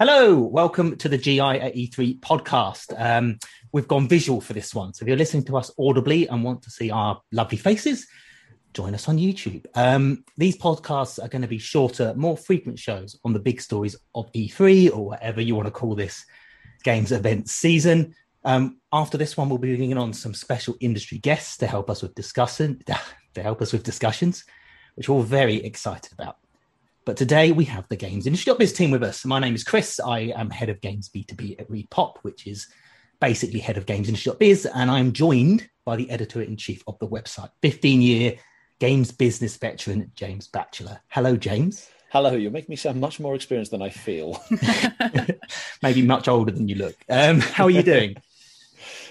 Hello, welcome to the GI at E3 podcast. Um, we've gone visual for this one. So if you're listening to us audibly and want to see our lovely faces, join us on YouTube. Um, these podcasts are going to be shorter, more frequent shows on the big stories of E3 or whatever you want to call this games event season. Um, after this one, we'll be bringing on some special industry guests to help us with discussion, to help us with discussions, which we're all very excited about. But today we have the Games Industry Biz team with us. My name is Chris. I am head of Games B2B at ReedPop, which is basically head of Games Industry Biz, and I'm joined by the editor in chief of the website, 15 year games business veteran James Batchelor. Hello, James. Hello, you make me sound much more experienced than I feel. Maybe much older than you look. Um, how are you doing?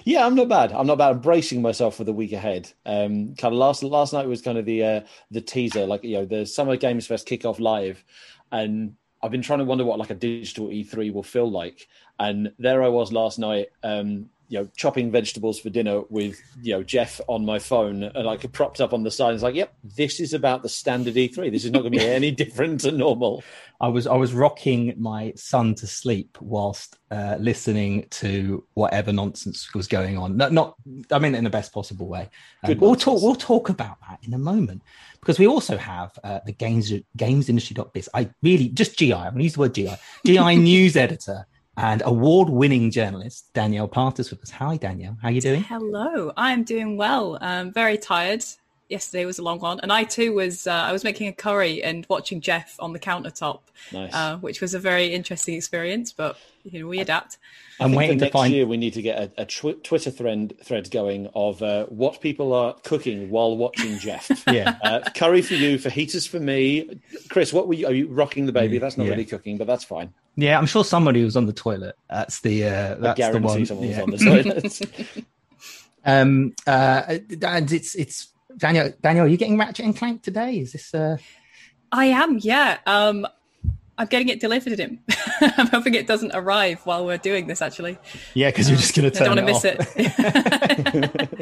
Yeah, I'm not bad. I'm not bad. I'm bracing myself for the week ahead. Um, kind of last last night was kind of the uh, the teaser, like you know, the Summer Games Fest kickoff live, and I've been trying to wonder what like a digital E3 will feel like. And there I was last night, um, you know, chopping vegetables for dinner with you know Geoff on my phone, and like propped up on the side. It's like, yep, this is about the standard E3. This is not going to be any different to normal. I was I was rocking my son to sleep whilst uh, listening to whatever nonsense was going on. Not, not I mean in the best possible way. Uh, we'll talk we'll talk about that in a moment because we also have uh, the games games industry.biz. I really just GI. I'm going to use the word GI. GI news editor and award-winning journalist Danielle Partis with us. Hi, Danielle. How are you doing? Hello. I'm doing well. I'm very tired. Yesterday was a long one, and I too was. Uh, I was making a curry and watching Geoff on the countertop, nice. uh, which was a very interesting experience. But you know, we adapt. I'm waiting next find... year we need to get a, a tw- Twitter thread thread going of uh, what people are cooking while watching Geoff. yeah, uh, curry for you, fajitas for me. Chris, what were you? Are you rocking the baby? That's not yeah. really cooking, but that's fine. Yeah, I'm sure somebody was on the toilet. That's the uh, that's the one. Someone yeah. was on the toilet. um, uh, and it's it's Daniel. Daniel, are you getting Ratchet and Clank today? Is this? Uh... I am. Yeah. Um, I'm getting it delivered in. I'm hoping it doesn't arrive while we're doing this. Actually. Yeah, because you're just going to turn. I don't want to miss it.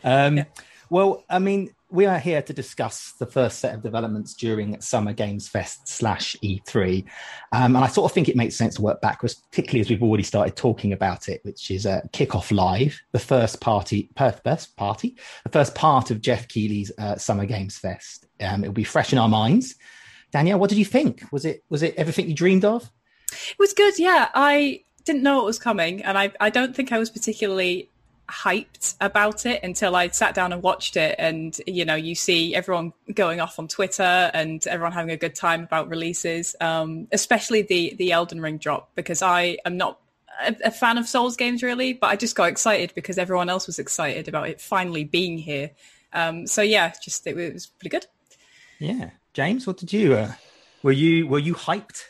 um, yeah. Well, I mean, we are here to discuss the first set of developments during Summer Games Fest slash E3. Um, and I sort of think it makes sense to work backwards, particularly as we've already started talking about it, which is uh, Kickoff Live, the first party, first party, the first part of Geoff Keighley's uh, Summer Games Fest. Um, it'll be fresh in our minds. Danielle, what did you think? Was it was it everything you dreamed of? It was good, yeah. I didn't know it was coming, and I, I don't think I was particularly hyped about it until I sat down and watched it. And, you know, you see everyone going off on Twitter and everyone having a good time about releases, um, especially the, the Elden Ring drop, because I am not a, a, fan of Souls games really, but I just got excited because everyone else was excited about it finally being here. Um, so yeah, just it was pretty good. Yeah. James, what did you, uh, were you, were you hyped?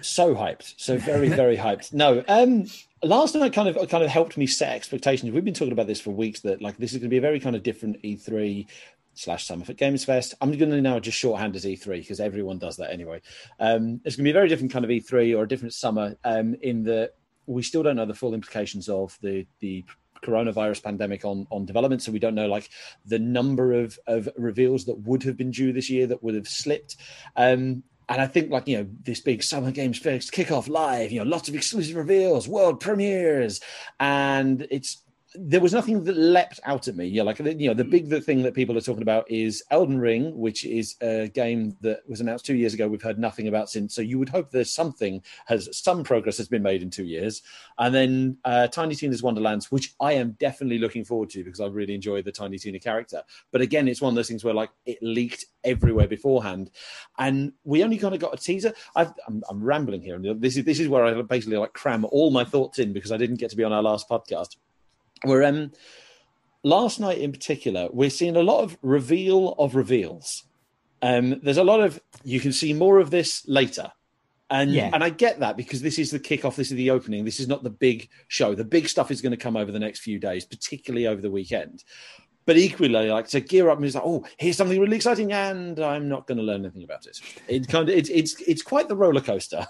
so hyped, so very, very hyped. No, um, last night kind of kind of helped me set expectations. We've been talking about this for weeks that like this is going to be a very kind of different E3 slash Summerfoot Games Fest. I'm going to now just shorthand as E3 because everyone does that anyway. Um, it's going to be a very different kind of E3 or a different summer um, in that we still don't know the full implications of the the coronavirus pandemic on on development so we don't know like the number of of reveals that would have been due this year that would have slipped um and I think like you know this big Summer Games Fest kickoff live, you know, lots of exclusive reveals, world premieres, and it's there was nothing that leapt out at me. Yeah, like you know, the big the thing that people are talking about is Elden Ring, which is a game that was announced two years ago. We've heard nothing about since. So you would hope there's something has some progress has been made in two years. And then uh, Tiny Tina's Wonderlands, which I am definitely looking forward to because I really enjoy the Tiny Tina character. But again, it's one of those things where like it leaked everywhere beforehand, and we only kind of got a teaser. i am rambling here, and this is this is where I basically like cram all my thoughts in because I didn't get to be on our last podcast we're um, last night in particular, we're seeing a lot of reveal of reveals. Um, there's a lot of you can see more of this later. And yeah. and I get that because this is the kickoff, this is the opening, this is not the big show. The big stuff is going to come over the next few days, particularly over the weekend. But equally, like to gear up and it's like, oh, here's something really exciting, and I'm not going to learn anything about it. It kind of it's it's it's quite the roller coaster.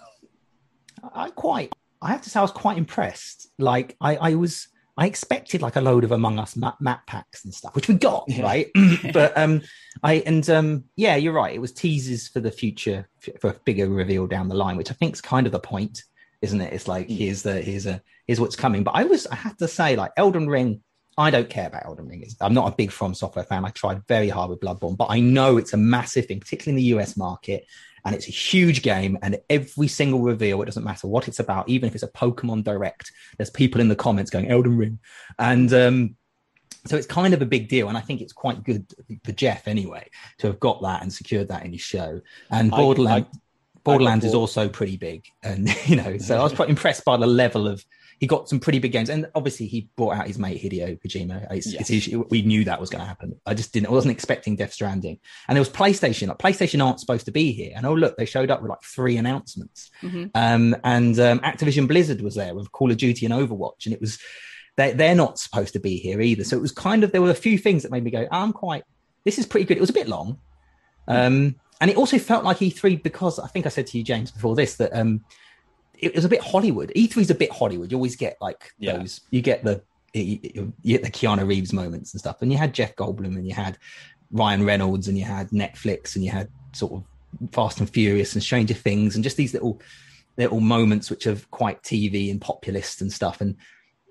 I quite, I have to say, I was quite impressed. Like I, I was I expected like a load of Among Us map, map packs and stuff, which we got, Yeah. right? but um, I and um, yeah, you're right. It was teasers for the future for a bigger reveal down the line, which I think is kind of the point, isn't it? It's like Mm. here's the here's a here's what's coming. But I was I have to say, like Elden Ring, I don't care about Elden Ring. It's, I'm not a big From Software fan. I tried very hard with Bloodborne, but I know it's a massive thing, particularly in the US market. And it's a huge game, and every single reveal, it doesn't matter what it's about, even if it's a Pokemon Direct, there's people in the comments going Elden Ring, and um, so it's kind of a big deal. And I think it's quite good for Geoff anyway to have got that and secured that in his show. And I- Borderlands, Borderlands is also pretty big, and you know, so I was quite impressed by the level of. He got some pretty big games, and obviously he brought out his mate Hideo Kojima. It's, Yes. it's, we knew that was going to happen. I just didn't. I wasn't expecting Death Stranding, and there was PlayStation. Like PlayStation aren't supposed to be here, and oh look, they showed up with like three announcements. Mhm. Um, and um, Activision Blizzard was there with Call of Duty and Overwatch, and it was they they're not supposed to be here either. So it was kind of there were a few things that made me go, I'm quite. This is pretty good. It was a bit long, um, and it also felt like E3 because I think I said to you, James, before this that um, it was a bit Hollywood. E3 is a bit Hollywood. You always get like Yeah. those. You get the you you get the Keanu Reeves moments and stuff, and you had Jeff Goldblum, and you had Ryan Reynolds, and you had Netflix, and you had sort of Fast and Furious and Stranger Things, and just these little little moments which are quite TV and populist and stuff. And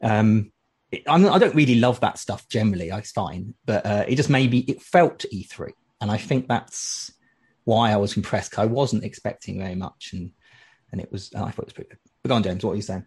um, it, I don't really love that stuff generally. It's fine, but uh, it just maybe it felt E3, and I think that's why I was impressed. I wasn't expecting very much, and and it was. I thought it was pretty good. But go on, James. What are you saying?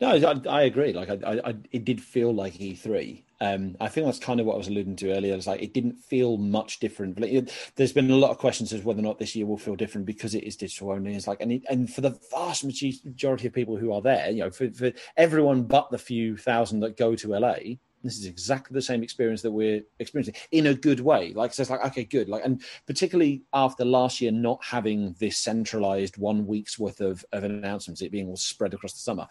No, I, I agree. Like, I, I, it did feel like E3. Um, I think that's kind of what I was alluding to earlier. It's like it didn't feel much different. Like, it- there's been a lot of questions as whether or not this year will feel different because it is digital only. It's like, and it, and for the vast majority of people who are there, you know, for, for everyone but the few thousand that go to LA, this is exactly the same experience that we're experiencing in a good way. Like, so it's like, okay, good. Like, and particularly after last year not having this centralized one week's worth of, of announcements, it being all spread across the summer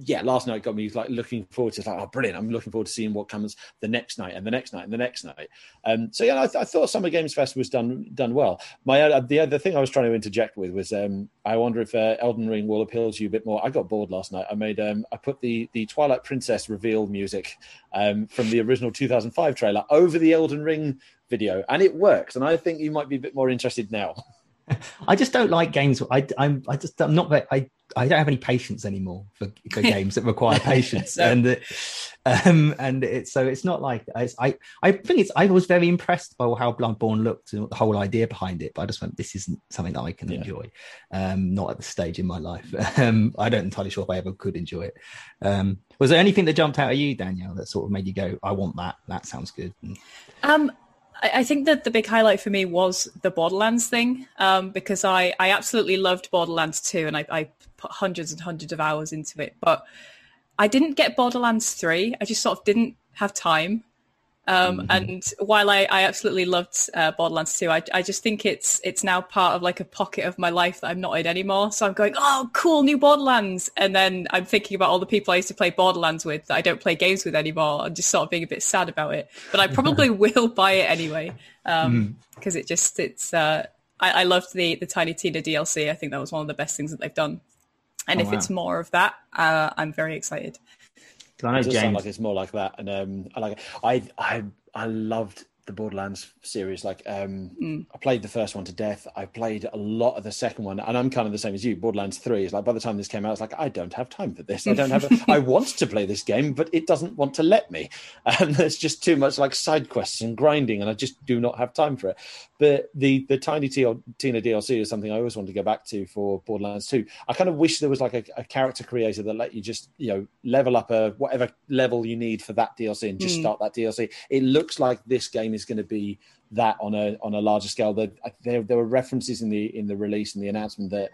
yeah, last night got me like looking forward to like, oh, brilliant. I'm looking forward to seeing what comes the next night and the next night and the next night. Um, so yeah, I, th- I thought Summer Games Fest was done done well. My uh, the other thing I was trying to interject with was um, I wonder if uh, Elden Ring will appeal to you a bit more. I got bored last night. I made um, I put the the Twilight Princess reveal music um, from the original 2005 trailer over the Elden Ring video, and it works. And I think you might be a bit more interested now. I just don't like games. I, I'm, I just, I'm not very, I, I don't have any patience anymore for, for games that require patience. No. And, it, um, and it's, so it's not like, I, I, I think it's, I was very impressed by how Bloodborne looked and the whole idea behind it, but I just went, this isn't something that I can Yeah. enjoy. Um, not at the stage in my life. Um, I don't entirely sure if I ever could enjoy it. Um, was there anything that jumped out at you, Danielle, that sort of made you go, I want that. That sounds good. And, Um, I, think that the big highlight for me was the Borderlands thing, um, because I, I absolutely loved Borderlands 2 and I, I put hundreds and hundreds of hours into it. But I didn't get Borderlands 3. I just sort of didn't have time. Um, And while I, I absolutely loved uh, Borderlands 2, I, I just think it's it's now part of like a pocket of my life that I'm not in anymore. So I'm going, oh, cool, new Borderlands. And then I'm thinking about all the people I used to play Borderlands with that I don't play games with anymore and just sort of being a bit sad about it. But I probably will buy it anyway because it just, it's, uh, I, I loved the, the Tiny Tina DLC. I think that was one of the best things that they've done. And Oh, if wow. it's more of that, uh, I'm very excited. 'Cause I know It does sound like it's more like that, and um, I like it. I I I loved the Borderlands series. Like, um, I played the first one to death. I played a lot of the second one, and I'm kind of the same as you. Borderlands Three is like by the time this came out, it's like I don't have time for this. I don't have. A, I want to play this game, but it doesn't want to let me. And there's just too much like side quests and grinding, and I just do not have time for it. But the the Tiny Tina DLC is something I always wanted to go back to for Borderlands 2. I kind of wish there was like a, a character creator that let you just you know level up a whatever level you need for that DLC and just Mm. start that DLC. It looks like this game is going to be that on a on a larger scale. There, there there were references in the in the release and the announcement that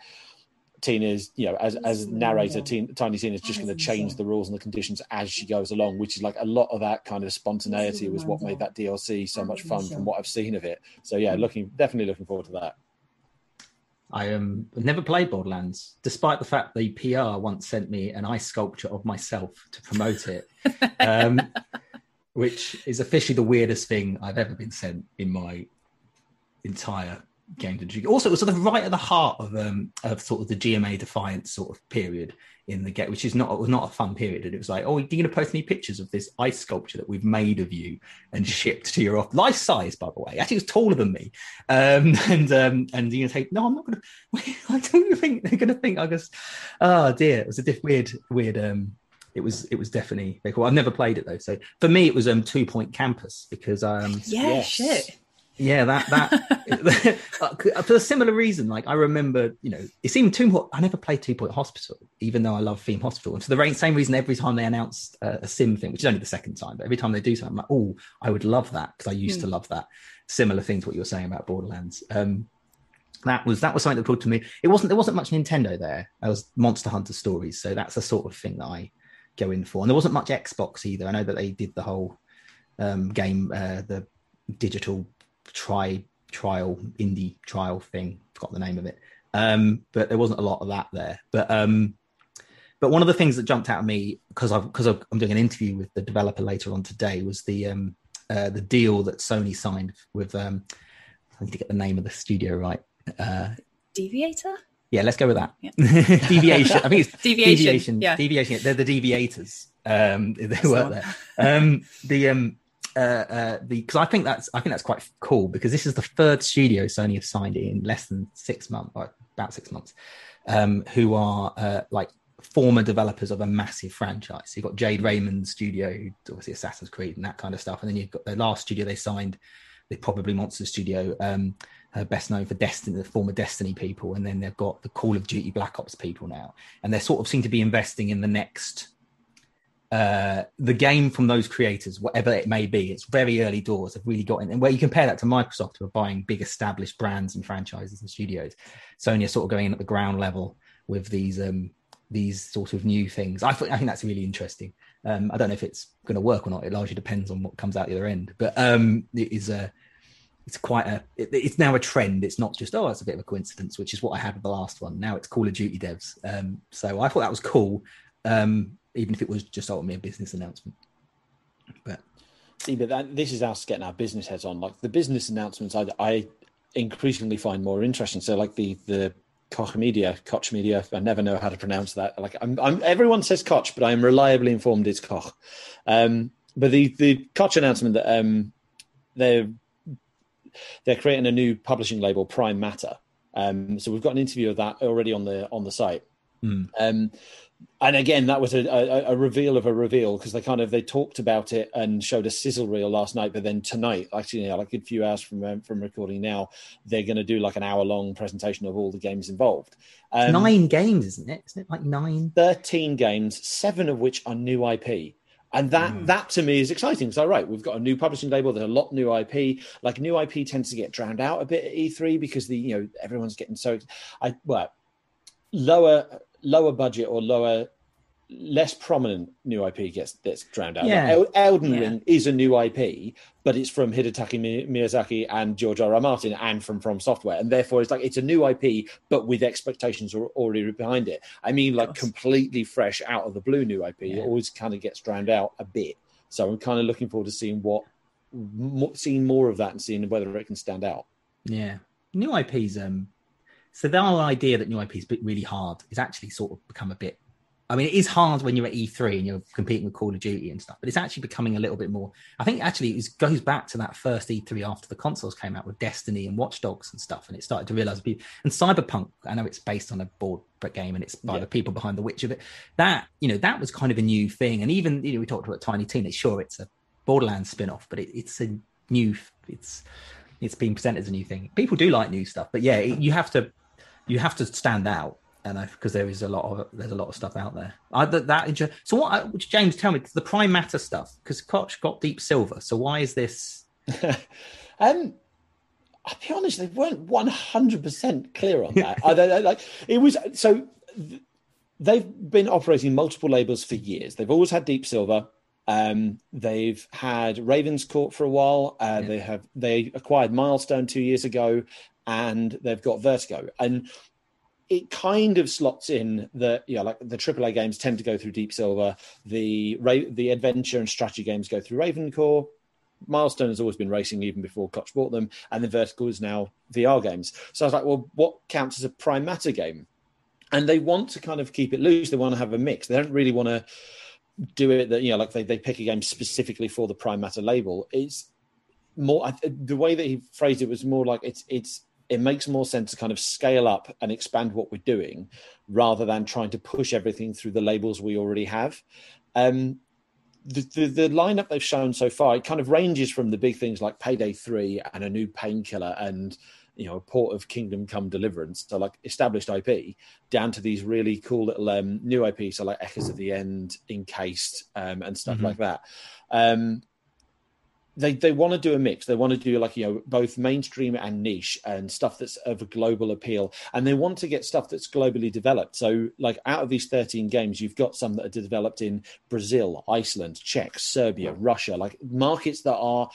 Tina's, you know, as as narrator, Tina, Tiny Tina is just going to change the rules and the conditions as she goes along, which is like a lot of that kind of spontaneity was what made that DLC so much fun from what I've seen of it. So yeah, looking definitely looking forward to that. I um never played Borderlands, despite the fact the PR once sent me an ice sculpture of myself to promote it, um, which is officially the weirdest thing I've ever been sent in my entire games industry. Also, it was sort of right at the heart of um, of sort of the GMA Defiance sort of period in the game, which is not was not a fun period. And it was like, oh, you're going to post any pictures of this ice sculpture that we've made of you and shipped to your off life size, by the way. Actually, it was taller than me. Um, and um, and you're going to say, no, I'm not going to. I don't think they're going to think I just. Oh dear, it was a diff- weird, weird. Um, it was it was definitely very cool. I've never played it though, so for me it was um Two Point Campus because um yeah yes. shit yeah, that that uh, for a similar reason. Like I remember, you know, it seemed Two Point. I never played Two Point Hospital, even though I love Theme Hospital. And for the same reason, every time they announced uh, a sim thing, which is only the second time, but every time they do something, I'm like, oh, I would love that because I used mm. to love that. Similar thing to what you were saying about Borderlands. Um, that was that was something that pulled to me. It wasn't there wasn't much Nintendo there. There was Monster Hunter stories, so that's the sort of thing that I go in for. And there wasn't much Xbox either. I know that they did the whole um, game, uh, the digital try trial indie trial thing. Forgot the name of it. Um, but there wasn't a lot of that there. But um, but one of the things that jumped out at me because I because I'm doing an interview with the developer later on today was the um, uh, the deal that Sony signed with. Um, I need to get the name of the studio right. Uh, Deviator. Yeah, let's go with that. Yeah. deviation. I think it's deviation. Deviation. Yeah. Deviation. They're the deviators. Um, they work there. Um, the um, uh, uh, the because I think that's I think that's quite cool because this is the third studio Sony have signed in less than six months or about six months, um, who are uh, like former developers of a massive franchise. So you've got Jade Raymond's studio, obviously Assassin's Creed and that kind of stuff, and then you've got the last studio they signed, the ProbablyMonster Studio, um, uh, best known for Destiny, the former Destiny people, and then they've got the Call of Duty Black Ops people now, and they sort of seem to be investing in the next uh, the game from those creators, whatever it may be, it's very early doors. Have really got in, and where you compare that to Microsoft, who are buying big established brands and franchises and studios. Sony are sort of going in at the ground level with these um, these sort of new things. I, th- I think that's really interesting. Um, I don't know if it's going to work or not. It largely depends on what comes out the other end. But um, it is a it's quite a it, it's now a trend. It's not just oh, it's a bit of a coincidence, which is what I had with the last one. Now it's Call of Duty devs. Um, so I thought that was cool. Um, even if it was just ultimately a business announcement. But see, but that, this is us getting our business heads on. Like the business announcements, I, I increasingly find more interesting. So, like the the Koch Media, Koch Media. I never know how to pronounce that. Like I'm, I'm everyone says Koch, but I am reliably informed it's Koch. Um, but the the Koch announcement that um, they're they're creating a new publishing label, Prime Matter. Um, so we've got an interview of that already on the on the site. Mm. Um, and again, that was a, a, a, reveal of a reveal because they kind of they talked about it and showed a sizzle reel last night, but then tonight, actually, you know, like a few hours from um, from recording now, they're going to do like an hour long presentation of all the games involved. Um, nine games, isn't it? Isn't it like nine? Thirteen games, seven of which are new IP. And that mm. that to me is exciting. So right, we've got a new publishing label. There's a lot new IP. Like new IP tends to get drowned out a bit at E3 because the you know everyone's getting so. I well lower lower budget or lower less prominent new IP gets gets drowned out. Yeah. El- Elden yeah. Ring is a new IP, but it's from Hidetaka Miyazaki and George R. R. Martin and from From Software, and therefore it's like it's a new IP, but with expectations already behind it. I mean, like completely fresh out of the blue new IP. Yeah. It always kind of gets drowned out a bit. So I'm kind of looking forward to seeing what, seeing more of that and seeing whether it can stand out. Yeah, new IPs. Um, so the whole idea that new IP is really hard is actually sort of become a bit. I mean, it is hard when you're at E3 and you're competing with Call of Duty and stuff, but it's actually becoming a little bit more. I think actually it goes back to that first E3 after the consoles came out with Destiny and Watch Dogs and stuff, and it started to realize people and Cyberpunk. I know it's based on a board game and it's by yeah. the people behind the Witcher, but that you know that was kind of a new thing. And even you know we talked about Tiny Tina. It's sure it's a Borderlands spin-off, but it, it's a new. It's it's being presented as a new thing. People do like new stuff, but yeah, it, you have to you have to stand out and because there is a lot of there's a lot of stuff out there. I, that, that so what? James, tell me the prime matter stuff because Koch got deep silver. So why is this? um, I'll be honest, they weren't one hundred percent clear on that. I, like it was so. They've been operating multiple labels for years. They've always had deep silver. Um, they've had Ravenscourt for a while. Uh, yeah. They have they acquired Milestone two years ago, and they've got Vertigo. And it kind of slots in that yeah, like the AAA games tend to go through Deep Silver, the the adventure and strategy games go through Ravenscourt, Milestone has always been racing even before Koch bought them, and then Vertigo is now VR games. So I was like, well, what counts as a Prime Matter game? And they want to kind of keep it loose. They want to have a mix. They don't really want to do it that you know, like they, they pick a game specifically for the Prime Matter label. It's more the way that he phrased it was more like it's it's it makes more sense to kind of scale up and expand what we're doing rather than trying to push everything through the labels we already have. Um, the, the, the, lineup they've shown so far it kind of ranges from the big things like Payday Three and a new Painkiller and you know a port of Kingdom Come Deliverance, so like established IP, down to these really cool little um, new IP, so like Echoes of the End, Encased, um, and stuff mm-hmm. like that. Um, they they want to do a mix. They want to do like you know both mainstream and niche and stuff that's of a global appeal, and they want to get stuff that's globally developed. So like out of these thirteen games, you've got some that are developed in Brazil, Iceland, Czech, Serbia, Russia, like markets that are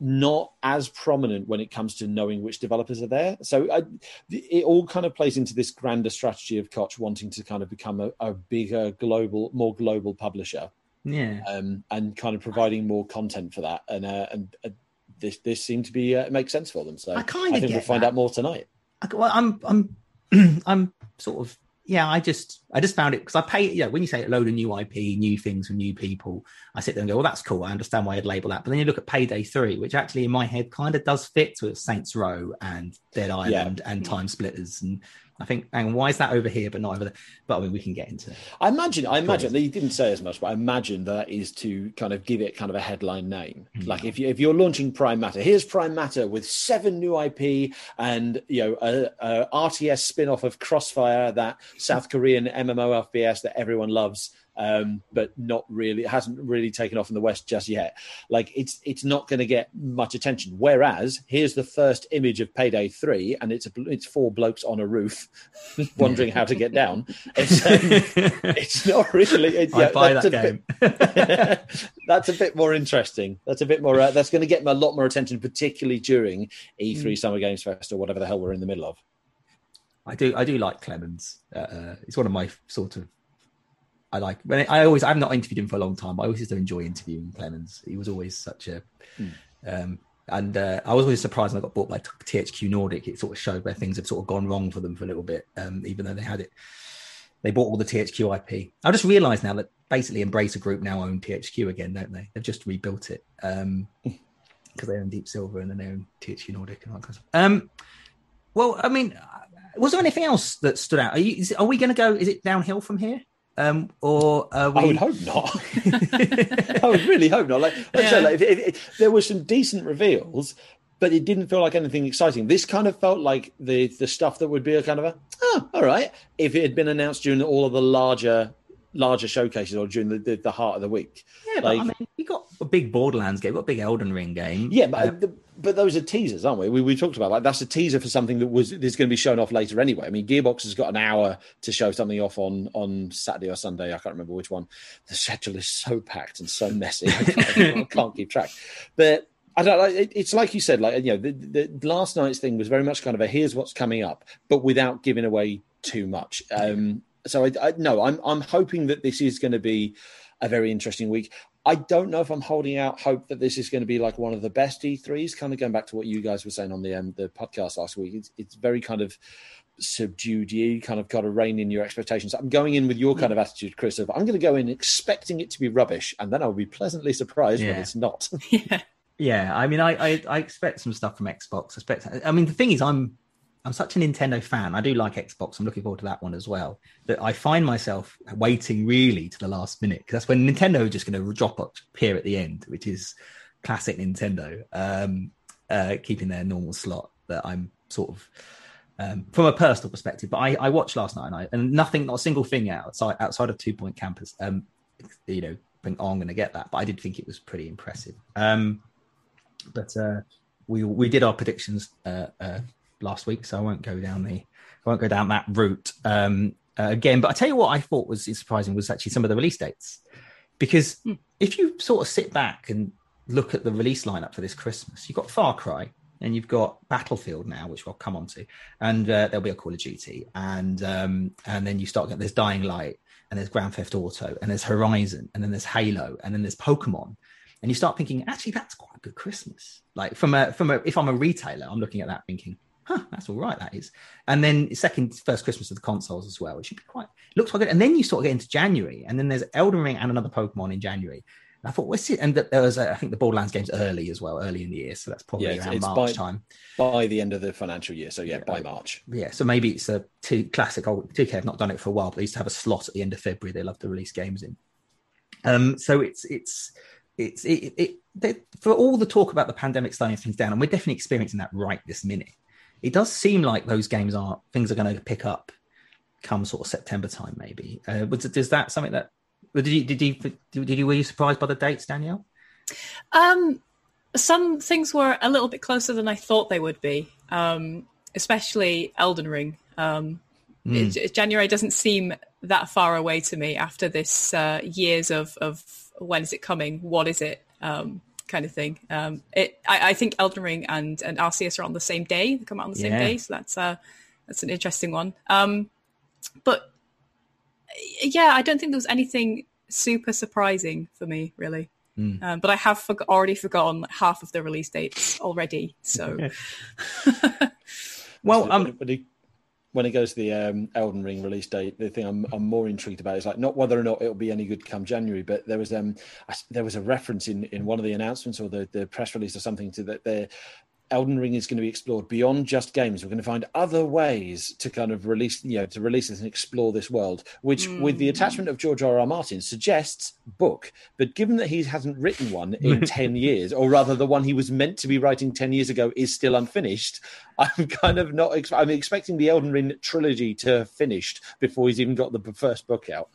not as prominent when it comes to knowing which developers are there. So I, it all kind of plays into this grander strategy of Koch wanting to kind of become a, a bigger global, more global publisher yeah, um, and kind of providing more content for that. And uh, and uh, this this seemed to be uh, make sense for them. So I kind of think we'll find that. out more tonight. I, well, I'm I'm I'm sort of yeah. I just I just found it because I pay. Yeah, when you say a load of new IP, new things from new people, I sit there and go, well, that's cool. I understand why I'd label that. But then you look at Payday Three, which actually in my head kind of does fit with Saints Row and Dead Island yeah. and Time Splitters and I think, and why is that over here but not over there? But I mean, we can get into. I imagine. I imagine that you didn't say as much, but I imagine that is to kind of give it kind of a headline name. Mm-hmm. Like if you if you're launching Prime Matter, here's Prime Matter with seven new IP and you know a, a RTS spin off of Crossfire, that South Korean MMO FPS that everyone loves um, but not really. It hasn't really taken off in the West just yet. Like it's it's not going to get much attention. Whereas here's the first image of Payday Three, and it's a, it's four blokes on a roof wondering how to get down. It's, um, it's not really. It, yeah, buy that game. Bit, that's a bit more interesting. That's a bit more. Uh, that's going to get a lot more attention, particularly during E3 mm. Summer Games Fest or whatever the hell we're in the middle of. I do. I do like Klemens. Uh, uh, it's one of my sort of I like when I always I've not interviewed him for a long time, but I always used to enjoy interviewing Klemens. He was always such a mm. um, and uh, I was always surprised when I got bought by THQ Nordic. It sort of showed where things have sort of gone wrong for them for a little bit, um, even though they had it. They bought all the THQ IP. I just realised now that basically Embracer Group now own THQ again, don't they? They've just rebuilt it because um, they own Deep Silver and then they own THQ Nordic and all that kind of stuff. Um, well, I mean, was there anything else that stood out? Are, you, is, are we going to go? Is it downhill from here? Um, or we... I would hope not. I would really hope not. Like, like, yeah. say, like if, if, if, there were some decent reveals, but it didn't feel like anything exciting. This kind of felt like the the stuff that would be a kind of a oh, all right, if it had been announced during all of the larger larger showcases or during the, the, the heart of the week. Yeah, like, but I mean, you got a big Borderlands game, got a big Elden Ring game. Yeah, but uh, the, but those are teasers, aren't we? we? We talked about like that's a teaser for something that was is going to be shown off later anyway. I mean, Gearbox has got an hour to show something off on on Saturday or Sunday. I can't remember which one. The schedule is so packed and so messy. I can't, I can't keep track. But I don't like it, it's like you said, like you know, the, the, last night's thing was very much kind of a here's what's coming up, but without giving away too much. Um, so I, I no, I'm I'm hoping that this is going to be a very interesting week. I don't know if I'm holding out hope that this is going to be like one of the best E3s. Kind of going back to what you guys were saying on the um, the podcast last week, it's, it's very kind of subdued. You kind of got to rein in your expectations. I'm going in with your kind of attitude, Chris. Of I'm going to go in expecting it to be rubbish, and then I'll be pleasantly surprised yeah. when it's not. yeah, yeah. I mean, I, I I expect some stuff from Xbox. I expect. I mean, the thing is, I'm I'm such a Nintendo fan. I do like Xbox. I'm looking forward to that one as well. That I find myself waiting really to the last minute because that's when Nintendo is just going to drop up here at the end, which is classic Nintendo, um, uh, keeping their normal slot. That I'm sort of um, from a personal perspective. But I, I, watched last night and, I, and nothing, not a single thing outside outside of Two Point Campus. Um, you know, think, oh, I'm going to get that. But I did think it was pretty impressive. Um, but uh, we we did our predictions uh, uh, last week, so I won't go down the I won't go down that route um, uh, again. But I tell you what, I thought was surprising was actually some of the release dates, because mm. if you sort of sit back and look at the release lineup for this Christmas, you've got Far Cry and you've got Battlefield now, which we'll come on to, and uh, there'll be a Call of Duty, and um, and then you start getting there's Dying Light, and there's Grand Theft Auto, and there's Horizon, and then there's Halo, and then there's Pokemon, and you start thinking, actually, that's quite a good Christmas. Like from a from a if I'm a retailer, I'm looking at that thinking, huh, that's all right, that is. And then second first Christmas of the consoles as well, it should be quite looks quite good. And then you sort of get into January, and then there's Elden Ring and another Pokemon in January. And I thought, what's it? And there was, I think, the Borderlands games early as well, early in the year, so that's probably Yeah, it's- around March by- time. by the end of the financial year. So yeah, Yeah, by I- March. Yeah, so maybe it's a two classic old 2K have not done it for a while, but they used to have a slot at the end of February they love to release games in. Um, so it's it's it's it, it, they, for all the talk about the pandemic slowing things down, and we're definitely experiencing that right this minute. It does seem like those games are things are going to pick up come sort of September time, maybe. Uh, was is that something that did you did you did you were you surprised by the dates, Danielle? Um, some things were a little bit closer than I thought they would be, um, especially Elden Ring. Um, Mm. it- January doesn't seem that far away to me after this uh, years of, of when is it coming? What is it? Um, kind of thing. Um, it, I, I think Elden Ring and, and Arceus are on the same day. They come out on the same day, so that's uh, that's an interesting one. Um, but yeah, I don't think there was anything super surprising for me, really. Mm. Um, but I have forg already forgotten half of the release dates already. So Well, So um, when, when it, when it goes to the um, Elden Ring release date, the thing I'm, I'm more intrigued about is like not whether or not it'll be any good come January, but there was um I there was a reference in, in one of the announcements or the, the press release or something to that the Elden Ring is going to be explored beyond just games. We're going to find other ways to kind of release, you know, to release this and explore this world, which with the hmm. attachment of George R. R. Martin suggests book. But given that he hasn't written one in 10 years, or rather the one he was meant to be writing 10 years ago is still unfinished, I'm kind of not, ex- I'm expecting the Elden Ring trilogy to have finished before he's even got the first book out.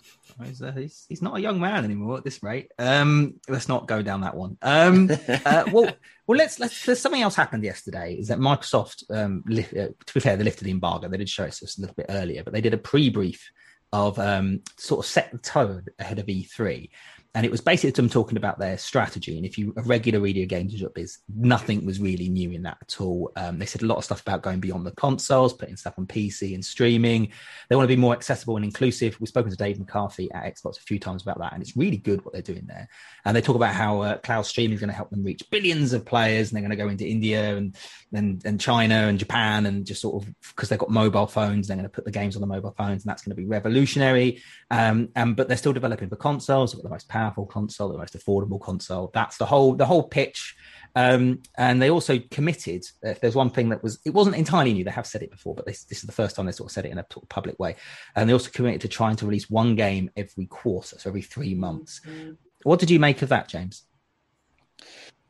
He's, uh, he's, he's not a young man anymore at this rate. Um, let's not go down that one. Um, uh, well, well, let's let's. There's something else happened yesterday. Is that Microsoft? Um, lift, uh, to be fair, they lifted the embargo. They did show us this a little bit earlier, but they did a pre-brief of um, sort of set the tone ahead of E3. And it was basically them talking about their strategy. And if you a regular reader of games shop is nothing was really new in that at all. Um, they said a lot of stuff about going beyond the consoles, putting stuff on PC and streaming. They want to be more accessible and inclusive. We've spoken to Dave McCarthy at Xbox a few times about that, and it's really good what they're doing there. And they talk about how uh, cloud streaming is going to help them reach billions of players, and they're going to go into India and and, and China and Japan, and just sort of because they've got mobile phones, they're going to put the games on the mobile phones, and that's going to be revolutionary. Um, and but they're still developing for consoles. They've got the most powerful console, the most affordable console. That's the whole the whole pitch. Um, and they also committed. If there's one thing that was, it wasn't entirely new. They have said it before, but this, this is the first time they sort of said it in a public way. And they also committed to trying to release one game every quarter, so every three months. What did you make of that, James?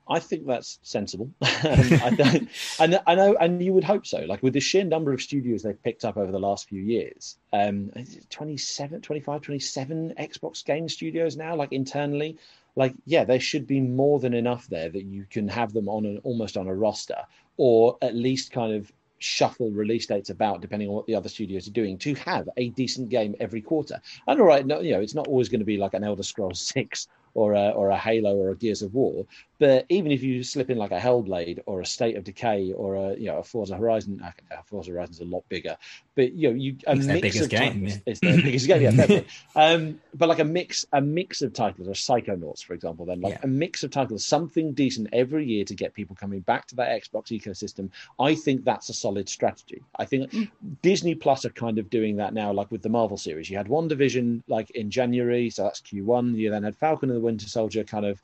I think that's sensible. um, I, don't, and I know, and you would hope so. Like with the sheer number of studios they've picked up over the last few years, um, 27, 25, 27 Xbox game studios now, like internally. Like, yeah, there should be more than enough there that you can have them on an almost on a roster, or at least kind of shuffle release dates about depending on what the other studios are doing to have a decent game every quarter. And all right, no, you know, it's not always going to be like an Elder Scrolls Six or a, or a Halo or a Gears of War. But even if you slip in like a Hellblade or a State of Decay or a you know a Forza Horizon, uh, Forza Horizon's a lot bigger. But you know, you a It's their mix biggest of game, titles- yeah. It's their biggest game, yeah. um, but like a mix, a mix of titles, or Psychonauts, for example, then like Yeah. a mix of titles, something decent every year to get people coming back to that Xbox ecosystem. I think that's a solid strategy. I think Disney Plus are kind of doing that now, like with the Marvel series. You had WandaVision like in January, so that's Q1. You then had Falcon and the Winter Soldier kind of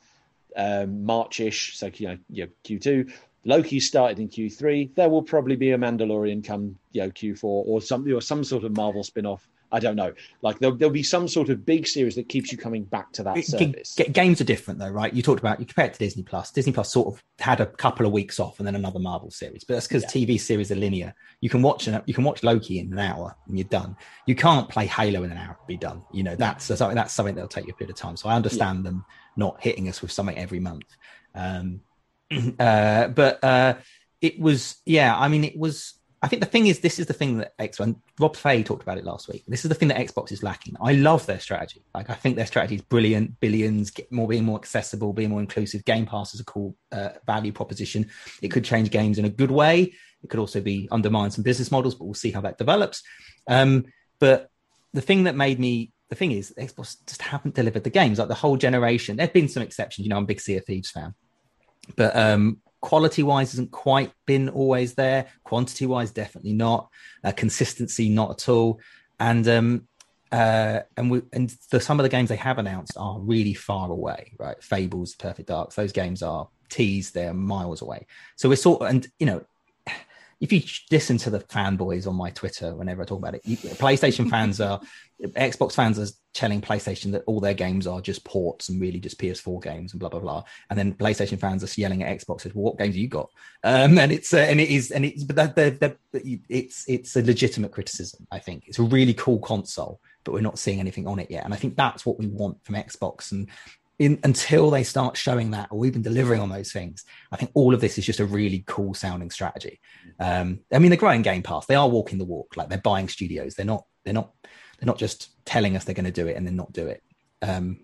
um, Marchish, so you know, know, Q2. Loki started in Q3. There will probably be a Mandalorian come, you know, Q4 or something or some sort of Marvel spin-off. I don't know. Like there'll, there'll be some sort of big series that keeps you coming back to that service. g- games are different though, right? You talked about you compare it to Disney Plus. Disney Plus sort of had a couple of weeks off and then another Marvel series, but that's because TV series are linear. You can watch an, you can watch Loki in an hour and you're done. You can't play Halo in an hour and be done. You know that's something that's something that'll take you a bit of time. So I understand them not hitting us with something every month. Um, uh, but uh, it was yeah. I mean, it was. I think the thing is, this is the thing that Xbox. Rob Fahey talked about it last week. This is the thing that Xbox is lacking. I love their strategy. Like I think their strategy is brilliant. Billions, get more being more accessible, being more inclusive. Game Pass is a cool uh, value proposition. It could change games in a good way. It could also be undermine some business models, but we'll see how that develops. Um, but the thing that made me the thing is, Xbox just haven't delivered the games. Like the whole generation, there've been some exceptions. You know, I'm a big Sea of Thieves fan, but um, quality wise hasn't quite been always there. Quantity wise, definitely not. Uh, consistency, not at all. And um, uh, and we and the, some of the games they have announced are really far away. Right, Fables, Perfect Darks, those games are teased. They're miles away. So we're sort of, and you know, if you listen to the fanboys on my Twitter whenever I talk about it, you, PlayStation fans are, Xbox fans are telling PlayStation that all their games are just ports and really just PS4 games and blah blah blah. And then PlayStation fans are yelling at Xbox, well, "What games have you got?" Um, and it's uh, and it is and it's but they're, they're, it's it's a legitimate criticism. I think it's a really cool console, but we're not seeing anything on it yet. And I think that's what we want from Xbox. And in, until they start showing that or even delivering on those things, I think all of this is just a really cool sounding strategy. Um, I mean, they're growing Game Pass. They are walking the walk. Like they're buying studios. They're not. They're not. They're not just telling us they're going to do it and then not do it. Um,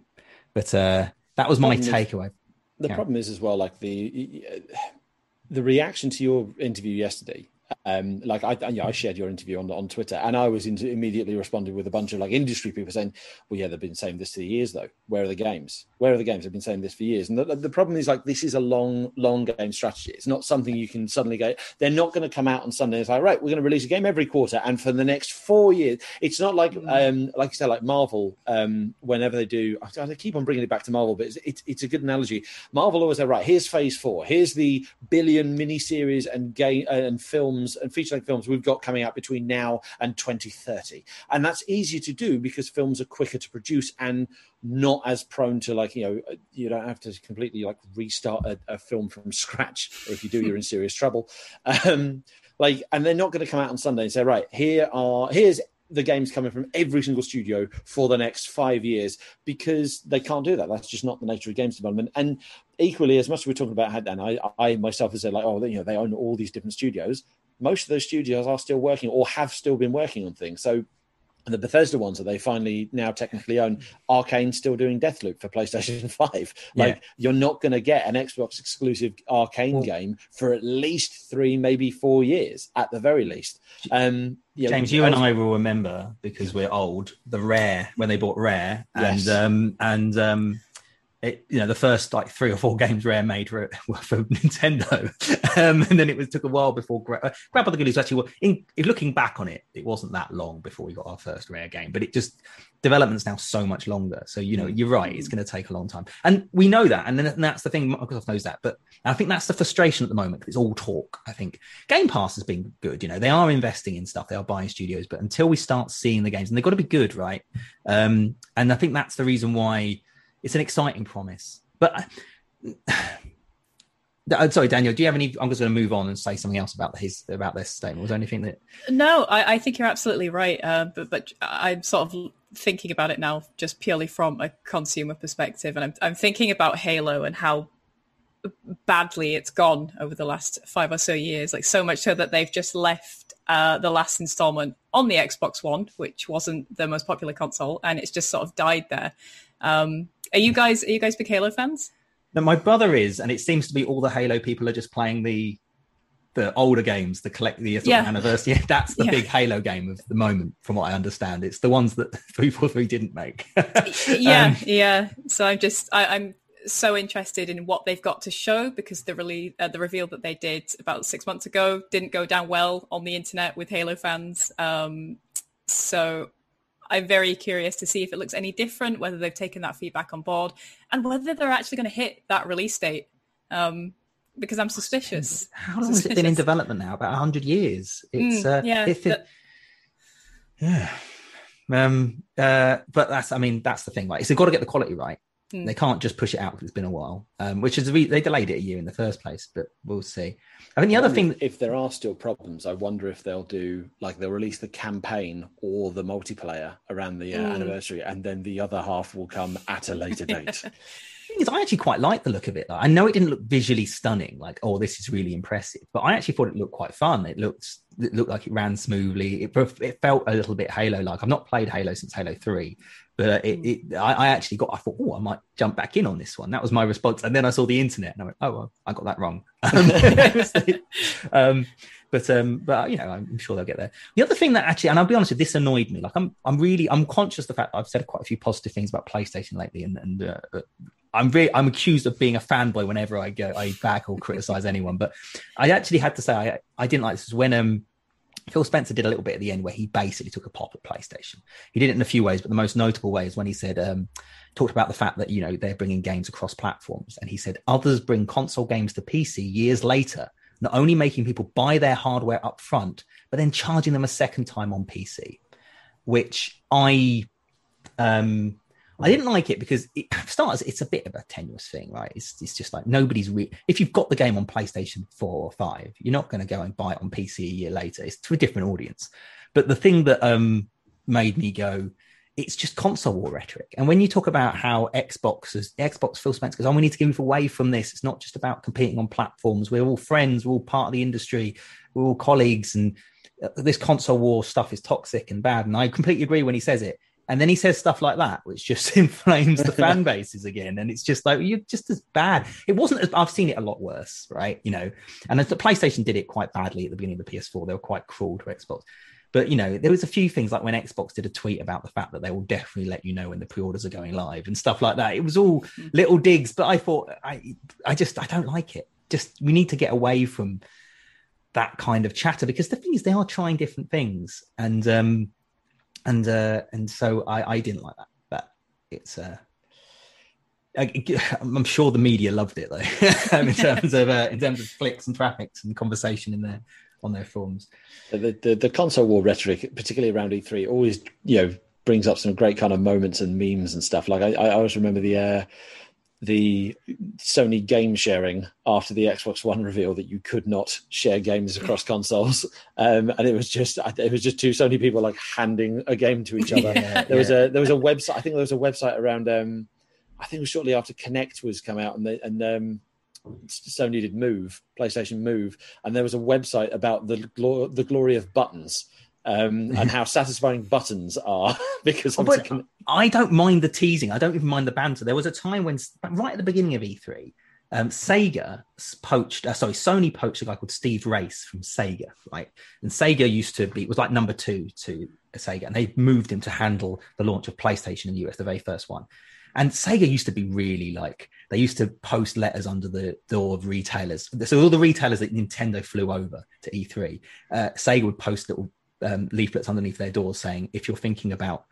but uh, that was my takeaway. The yeah. problem is as well, like the the reaction to your interview yesterday um, like I, yeah, I shared your interview on on Twitter, and I was into, immediately responded with a bunch of like industry people saying, "Well, yeah, they've been saying this for years, though. Where are the games? Where are the games? They've been saying this for years." And the, the problem is like this is a long, long game strategy. It's not something you can suddenly go. They're not going to come out on Sunday and say, "Right, we're going to release a game every quarter," and for the next four years, it's not like, mm. um, like you said, like Marvel. Um, whenever they do, I, I keep on bringing it back to Marvel, but it's, it's, it's a good analogy. Marvel always say, "Right, here's Phase Four. Here's the billion miniseries and game and films and feature length films." we've got coming out between now and 2030. And that's easier to do because films are quicker to produce and not as prone to like, you know, you don't have to completely like restart a, a film from scratch. Or if you do, you're in serious trouble. Um, like, and they're not going to come out on Sunday and say, right, here are, here's the games coming from every single studio for the next five years because they can't do that. That's just not the nature of games development. And equally, as much as we're talking about, and I, I myself have said like, oh, you know, they own all these different studios most of those studios are still working or have still been working on things. So the Bethesda ones that they finally now technically own, Arkane still doing Deathloop for PlayStation 5. Like yeah. you're not going to get an Xbox exclusive Arkane well, game for at least three, maybe four years at the very least. Um, James, you and I will remember because we're old. The Rare when they bought Rare, and yes. um, and um, it, you know, the first like three or four games Rare made for, for Nintendo, um, and then it was took a while before Gra- uh, Grab the Ghoulies actually. In, looking back on it, it wasn't that long before we got our first Rare game, but it just development's now so much longer. So you know, you're right; it's going to take a long time, and we know that, and then and that's the thing. Microsoft knows that, but I think that's the frustration at the moment. It's all talk. I think Game Pass has been good. You know, they are investing in stuff, they are buying studios, but until we start seeing the games, and they've got to be good, right? Um, and I think that's the reason why it's an exciting promise. But uh, sorry, Daniel, do you have any? I'm just going to move on and say something else about his about this statement. Was there anything that? No, I, I think you're absolutely right. Uh, but but I'm sort of thinking about it now, just purely from a consumer perspective, and I'm I'm thinking about Halo and how badly it's gone over the last five or so years. Like so much so that they've just left uh, the last installment on the Xbox One, which wasn't the most popular console, and it's just sort of died there. Um, are you guys are you guys big Halo fans? No, my brother is, and it seems to be all the Halo people are just playing the the older games, the collect the yeah. anniversary. That's the yeah. big Halo game of the moment, from what I understand. It's the ones that three four three didn't make. yeah, um, yeah. So I'm just I, am so interested in what they've got to show because the release uh, the reveal that they did about six months ago didn't go down well on the internet with Halo fans. Um, so I'm very curious to see if it looks any different, whether they've taken that feedback on board, and whether they're actually going to hit that release date. Um, because I'm suspicious. How long suspicious. has it been in development now? About hundred years. It's mm, uh, yeah, if it, yeah. Um, uh, but that's, I mean, that's the thing, right? It's they've got to get the quality right. Mm. They can't just push it out because it's been a while, um, which is re- they delayed it a year in the first place. But we'll see. I mean, the other thing, if there are still problems, I wonder if they'll do like they'll release the campaign or the multiplayer around the uh, mm. anniversary, and then the other half will come at a later date. thing is, I actually quite like the look of it. I know it didn't look visually stunning, like oh, this is really impressive, but I actually thought it looked quite fun. It looked it looked like it ran smoothly. It, it felt a little bit Halo like. I've not played Halo since Halo Three, but it, it I, I, actually got. I thought, oh, I might jump back in on this one. That was my response, and then I saw the internet, and I went, oh, well, I got that wrong. um, but um, but you know, I'm sure they'll get there. The other thing that actually, and I'll be honest, with this annoyed me. Like I'm, I'm really, I'm conscious of the fact I've said quite a few positive things about PlayStation lately, and and uh, I'm very, I'm accused of being a fanboy whenever I go, I back or criticize anyone. But I actually had to say I, I didn't like this when um Phil Spencer did a little bit at the end where he basically took a pop at PlayStation. He did it in a few ways, but the most notable way is when he said, um, talked about the fact that, you know, they're bringing games across platforms. And he said, others bring console games to PC years later not only making people buy their hardware up front, but then charging them a second time on PC, which I um I didn't like it because it starts. It's a bit of a tenuous thing, right? It's, it's just like nobody's re- if you've got the game on PlayStation four or five, you're not going to go and buy it on PC a year later. It's to a different audience. But the thing that um made me go, it's just console war rhetoric. And when you talk about how Xbox is Xbox Phil Spencer goes, oh, we need to move away from this. It's not just about competing on platforms. We're all friends. We're all part of the industry. We're all colleagues. And uh, this console war stuff is toxic and bad. And I completely agree when he says it. And then he says stuff like that, which just inflames the fan bases again. And it's just like, you're just as bad. It wasn't as, I've seen it a lot worse, right? You know, and as the PlayStation did it quite badly at the beginning of the PS4. They were quite cruel to Xbox. But you know, there was a few things like when Xbox did a tweet about the fact that they will definitely let you know when the pre-orders are going live and stuff like that. It was all mm-hmm. little digs, but I thought I I just I don't like it. Just we need to get away from that kind of chatter because the thing is they are trying different things and um and uh and so I I didn't like that. But it's uh I'm sure the media loved it though, in terms of uh, in terms of clicks and traffics and conversation in there on their forums. The, the, the console war rhetoric, particularly around E3, always you know brings up some great kind of moments and memes and stuff. Like I, I always remember the uh, the Sony game sharing after the Xbox One reveal that you could not share games across consoles, um, and it was just it was just two Sony people like handing a game to each other. Yeah, there yeah. was a there was a website. I think there was a website around. Um, I think it was shortly after Kinect was come out, and they, and um, Sony did Move, PlayStation Move, and there was a website about the glo- the glory of buttons um, and how satisfying buttons are. because oh, can... I don't mind the teasing. I don't even mind the banter. There was a time when, right at the beginning of E3, um, Sega poached, uh, sorry, Sony poached a guy called Steve Race from Sega, right? And Sega used to be, was like number two to Sega, and they moved him to handle the launch of PlayStation in the US, the very first one. And Sega used to be really like they used to post letters under the door of retailers. So all the retailers that Nintendo flew over to E3, uh, Sega would post little um, leaflets underneath their doors saying, "If you're thinking about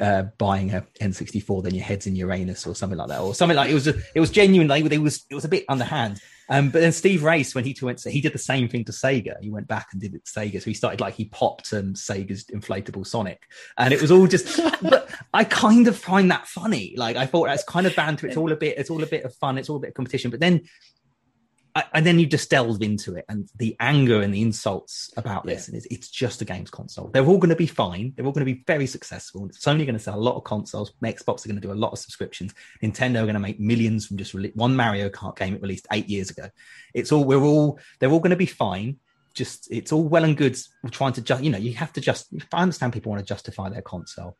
uh, buying a N64, then your head's in Uranus or something like that, or something like it was. A, it was genuine. Like it was. It was a bit underhand. Um, but then Steve Race, when he went, he did the same thing to Sega. He went back and did it to Sega. So he started like he popped um, Sega's inflatable Sonic, and it was all just. but I kind of find that funny. Like I thought that's kind of banter. It's all a bit. It's all a bit of fun. It's all a bit of competition. But then and then you just delve into it and the anger and the insults about this, yeah. and it's, it's, just a games console. They're all going to be fine. They're all going to be very successful. Sony going to sell a lot of consoles. Xbox are going to do a lot of subscriptions. Nintendo are going to make millions from just re- one Mario Kart game it released eight years ago. It's all we're all they're all going to be fine. Just it's all well and good trying to just you know you have to just. I understand people want to justify their console,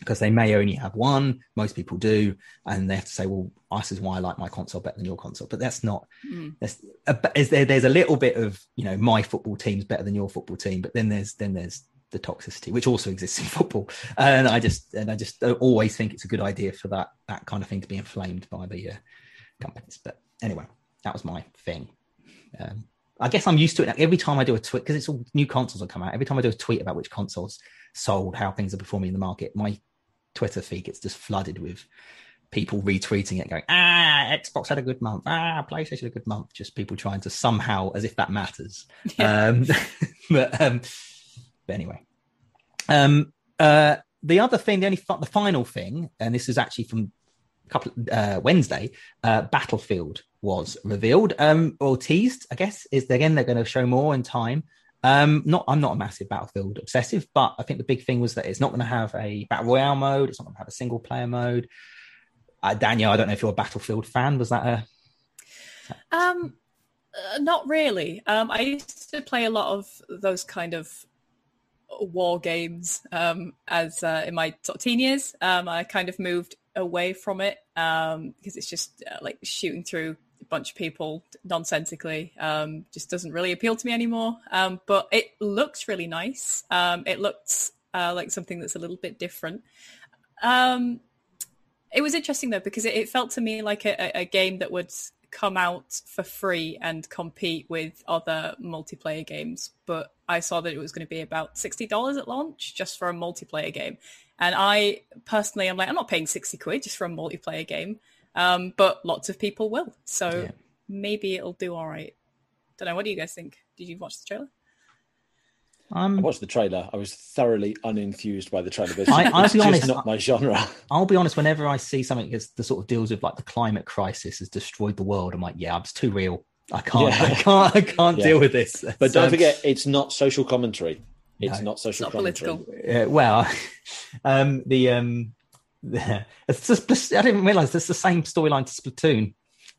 because they may only have one. Most people do, and they have to say, "Well, this is why I like my console better than your console." But that's not. Mm. That's a, is there, there's a little bit of you know my football team's better than your football team, but then there's then there's the toxicity which also exists in football, and I just and I just always think it's a good idea for that that kind of thing to be inflamed by the uh, companies. But anyway, that was my thing. Um, I guess I'm used to it. Every time I do a tweet, because it's all new consoles that come out. Every time I do a tweet about which consoles sold, how things are performing in the market, my Twitter feed gets just flooded with people retweeting it, going, ah, Xbox had a good month, ah, PlayStation had a good month. Just people trying to somehow, as if that matters. Yeah. Um, but, um, but anyway, um, uh, the other thing, the only the final thing, and this is actually from a couple uh, Wednesday, uh, Battlefield was revealed um, or teased. I guess is again they're going to show more in time. Um, not I'm not a massive Battlefield obsessive, but I think the big thing was that it's not going to have a battle royale mode. It's not going to have a single player mode. Uh, Daniel, I don't know if you're a Battlefield fan. Was that a? Um, uh, not really. Um, I used to play a lot of those kind of war games um, as uh, in my sort of teen years. Um, I kind of moved away from it um, because it's just uh, like shooting through bunch of people nonsensically. Um, just doesn't really appeal to me anymore. Um, but it looks really nice. Um, it looks uh, like something that's a little bit different. Um, it was interesting though because it, it felt to me like a, a, game that would come out for free and compete with other multiplayer games. But I saw that it was going to be about sixty dollars at launch just for a multiplayer game, and I personally am like, I'm not paying sixty quid just for a multiplayer game. Um, but lots of people will, so yeah. maybe it'll do all right. Don't know. What do you guys think? Did you watch the trailer? Um, I watched the trailer. I was thoroughly unenthused by the trailer. But I, I'll be honest, not my genre. I'll be honest. Whenever I see something that's the sort of deals with like the climate crisis has destroyed the world, I'm like, yeah, it's too real. I can't. Yeah. I can't. I can't yeah. deal with this. But don't um, forget, it's not social commentary. It's no, not social it's not commentary. Political. Uh, well, um, the um, it's just I didn't realize it's the same storyline to Splatoon.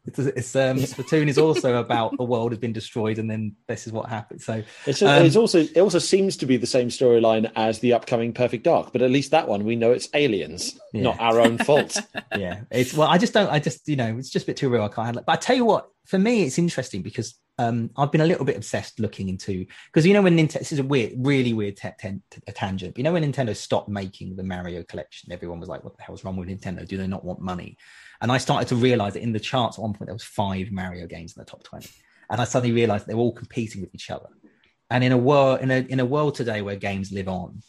It's, it's um, Splatoon is also about the world has been destroyed, and then this is what happened. So it's, um, it's also it also seems to be the same storyline as the upcoming Perfect Dark, but at least that one we know it's aliens, yeah. not our own fault. yeah, it's well, I just don't. I just you know, it's just a bit too real. I can't handle it. But I tell you what, for me, it's interesting because um, I've been a little bit obsessed looking into because you know when Nintendo this is a weird, really weird tangent. You know when Nintendo stopped making the Mario collection, everyone was like, "What the hell's wrong with Nintendo? Do they not want money?" And I started to realize that in the charts at one point there was five Mario games in the top 20. And I suddenly realized they were all competing with each other. And in a world in a in a world today where games live on,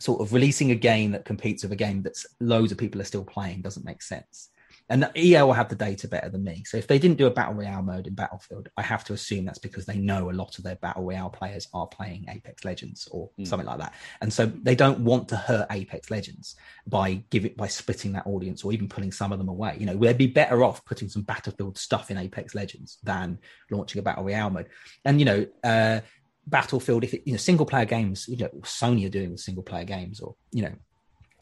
sort of releasing a game that competes with a game that's loads of people are still playing doesn't make sense. And EA will have the data better than me. So if they didn't do a battle royale mode in Battlefield, I have to assume that's because they know a lot of their battle royale players are playing Apex Legends or mm. something like that, and so they don't want to hurt Apex Legends by give it by splitting that audience or even pulling some of them away. You know, they'd be better off putting some Battlefield stuff in Apex Legends than launching a battle royale mode. And you know, uh, Battlefield, if it, you know, single player games, you know, Sony are doing with single player games, or you know,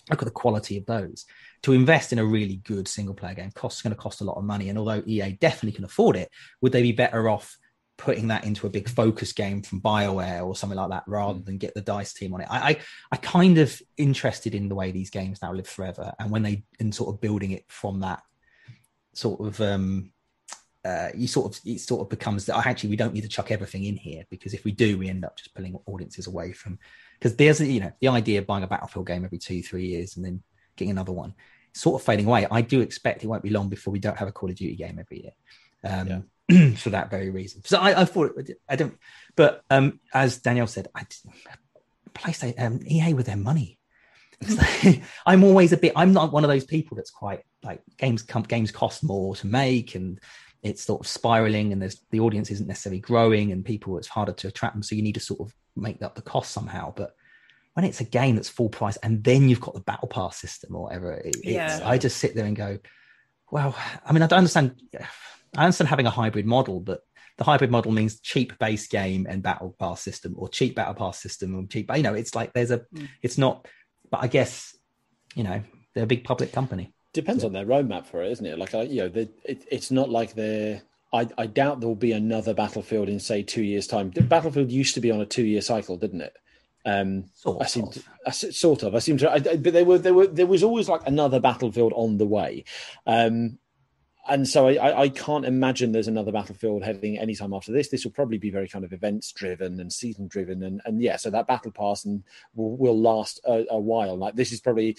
look at the quality of those to invest in a really good single player game costs going to cost a lot of money. And although EA definitely can afford it, would they be better off putting that into a big focus game from Bioware or something like that rather mm. than get the DICE team on it? I, I I kind of interested in the way these games now live forever, and when they in sort of building it from that sort of um uh, you sort of it sort of becomes that oh, actually we don't need to chuck everything in here because if we do we end up just pulling audiences away from because there's you know the idea of buying a battlefield game every two three years and then getting another one sort of fading away. I do expect it won't be long before we don't have a Call of Duty game every year. Um, yeah. for that very reason. So I, I thought I don't, but um, as Danielle said, I PlayStation um, EA with their money. Like, I'm always a bit. I'm not one of those people that's quite like games. Games cost more to make, and it's sort of spiraling, and there's the audience isn't necessarily growing, and people it's harder to attract them. So you need to sort of make up the cost somehow. But when it's a game that's full price and then you've got the battle pass system or whatever, it, yeah. I just sit there and go, well, I mean, I don't understand. I understand having a hybrid model, but the hybrid model means cheap base game and battle pass system, or cheap battle pass system, or cheap. You know, it's like there's a, mm. it's not. But I guess, you know, they're a big public company. Depends on their roadmap for it, isn't it? Like, you know, it, it's not like they're. I, I doubt there will be another Battlefield in say two years' time. Battlefield used to be on a two-year cycle, didn't it? Um, sort I seem of. To, I, sort of. I seem to. I, but they were. There were. There was always like another battlefield on the way, um, and so I, I, can't imagine there's another battlefield heading anytime after this. This will probably be very kind of events driven and season driven, and and yeah. So that battle pass and will, will last a, a while. Like this is probably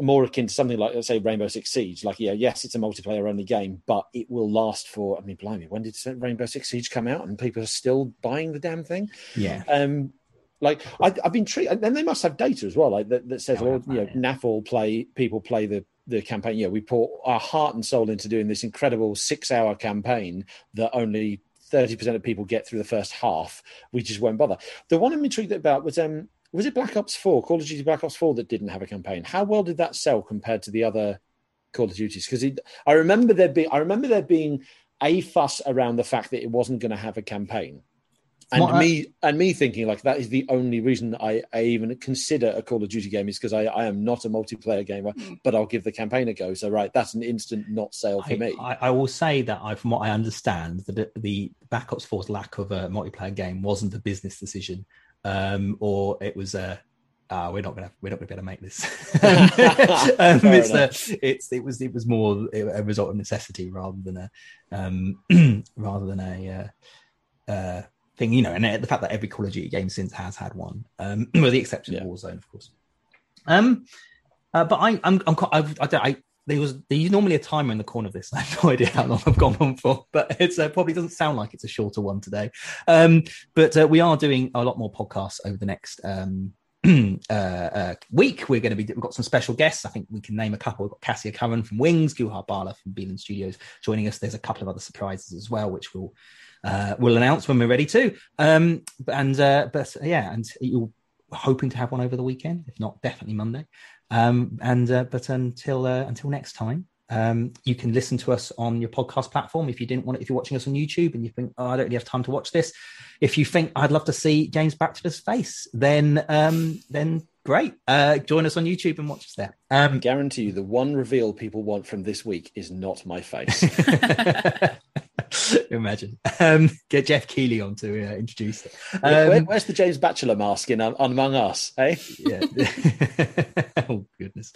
more akin to something like let's say Rainbow Six Siege. Like, yeah, yes, it's a multiplayer only game, but it will last for. I mean, blimey, when did Rainbow Six Siege come out? And people are still buying the damn thing. Yeah. Um, like I, have been treated, and they must have data as well, like that, that says, oh, you know, NAFL play people play the the campaign. Yeah, we put our heart and soul into doing this incredible six hour campaign that only thirty percent of people get through the first half. We just won't bother. The one I'm intrigued about was um was it Black Ops Four, Call of Duty Black Ops Four that didn't have a campaign? How well did that sell compared to the other Call of Duties? Because I remember there being I remember there being a fuss around the fact that it wasn't going to have a campaign And What I- me and me thinking like that is the only reason I, I even consider a Call of Duty game is because I, I am not a multiplayer gamer, Mm. but I'll give the campaign a go. So right, that's an instant not sale for I, me. I, I will say that I, from what I understand, that the Black Ops 4's lack of a multiplayer game wasn't a business decision, um, or it was a. Uh, we're not gonna we're not gonna be able to make this. um, it's, a, it's it was it was more a result of necessity rather than a um, rather than a uh, uh, thing, you know. And the fact that every Call of Duty game since has had one, um, with the exception Yeah. of Warzone, of course. Um, uh, but I, I'm, I'm, quite- I, I, don't- I, there was there's normally a timer in the corner of this. I have no idea how long I've gone on for, but it's uh, probably doesn't sound like it's a shorter one today. Um, but uh, we are doing a lot more podcasts over the next um, uh, uh, week. We're going to be we've got some special guests. I think we can name a couple. We've got Cassia Curran from Wings, Guha Bala from Velan Studios joining us. There's a couple of other surprises as well, which we'll uh, we'll announce when we're ready to. Um, and uh, but yeah, and you're hoping to have one over the weekend, if not definitely Monday. Um, and uh, but until uh, until next time, um, you can listen to us on your podcast platform. If you didn't want it, if you're watching us on YouTube and you think, oh, I don't really have time to watch this, if you think I'd love to see James Batchelor's face, then um, then great, uh, join us on YouTube and watch us there. I Um, guarantee you, the one reveal people want from this week is not my face. Imagine. Um, get Geoff Keighley on to uh, introduce it. Where- where- Um, where's the James Batchelor mask in um, Among Us? Eh? yeah. oh goodness.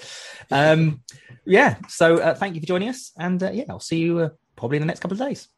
Um, yeah. So uh, thank you for joining us, and uh, yeah, I'll see you uh, probably in the next couple of days.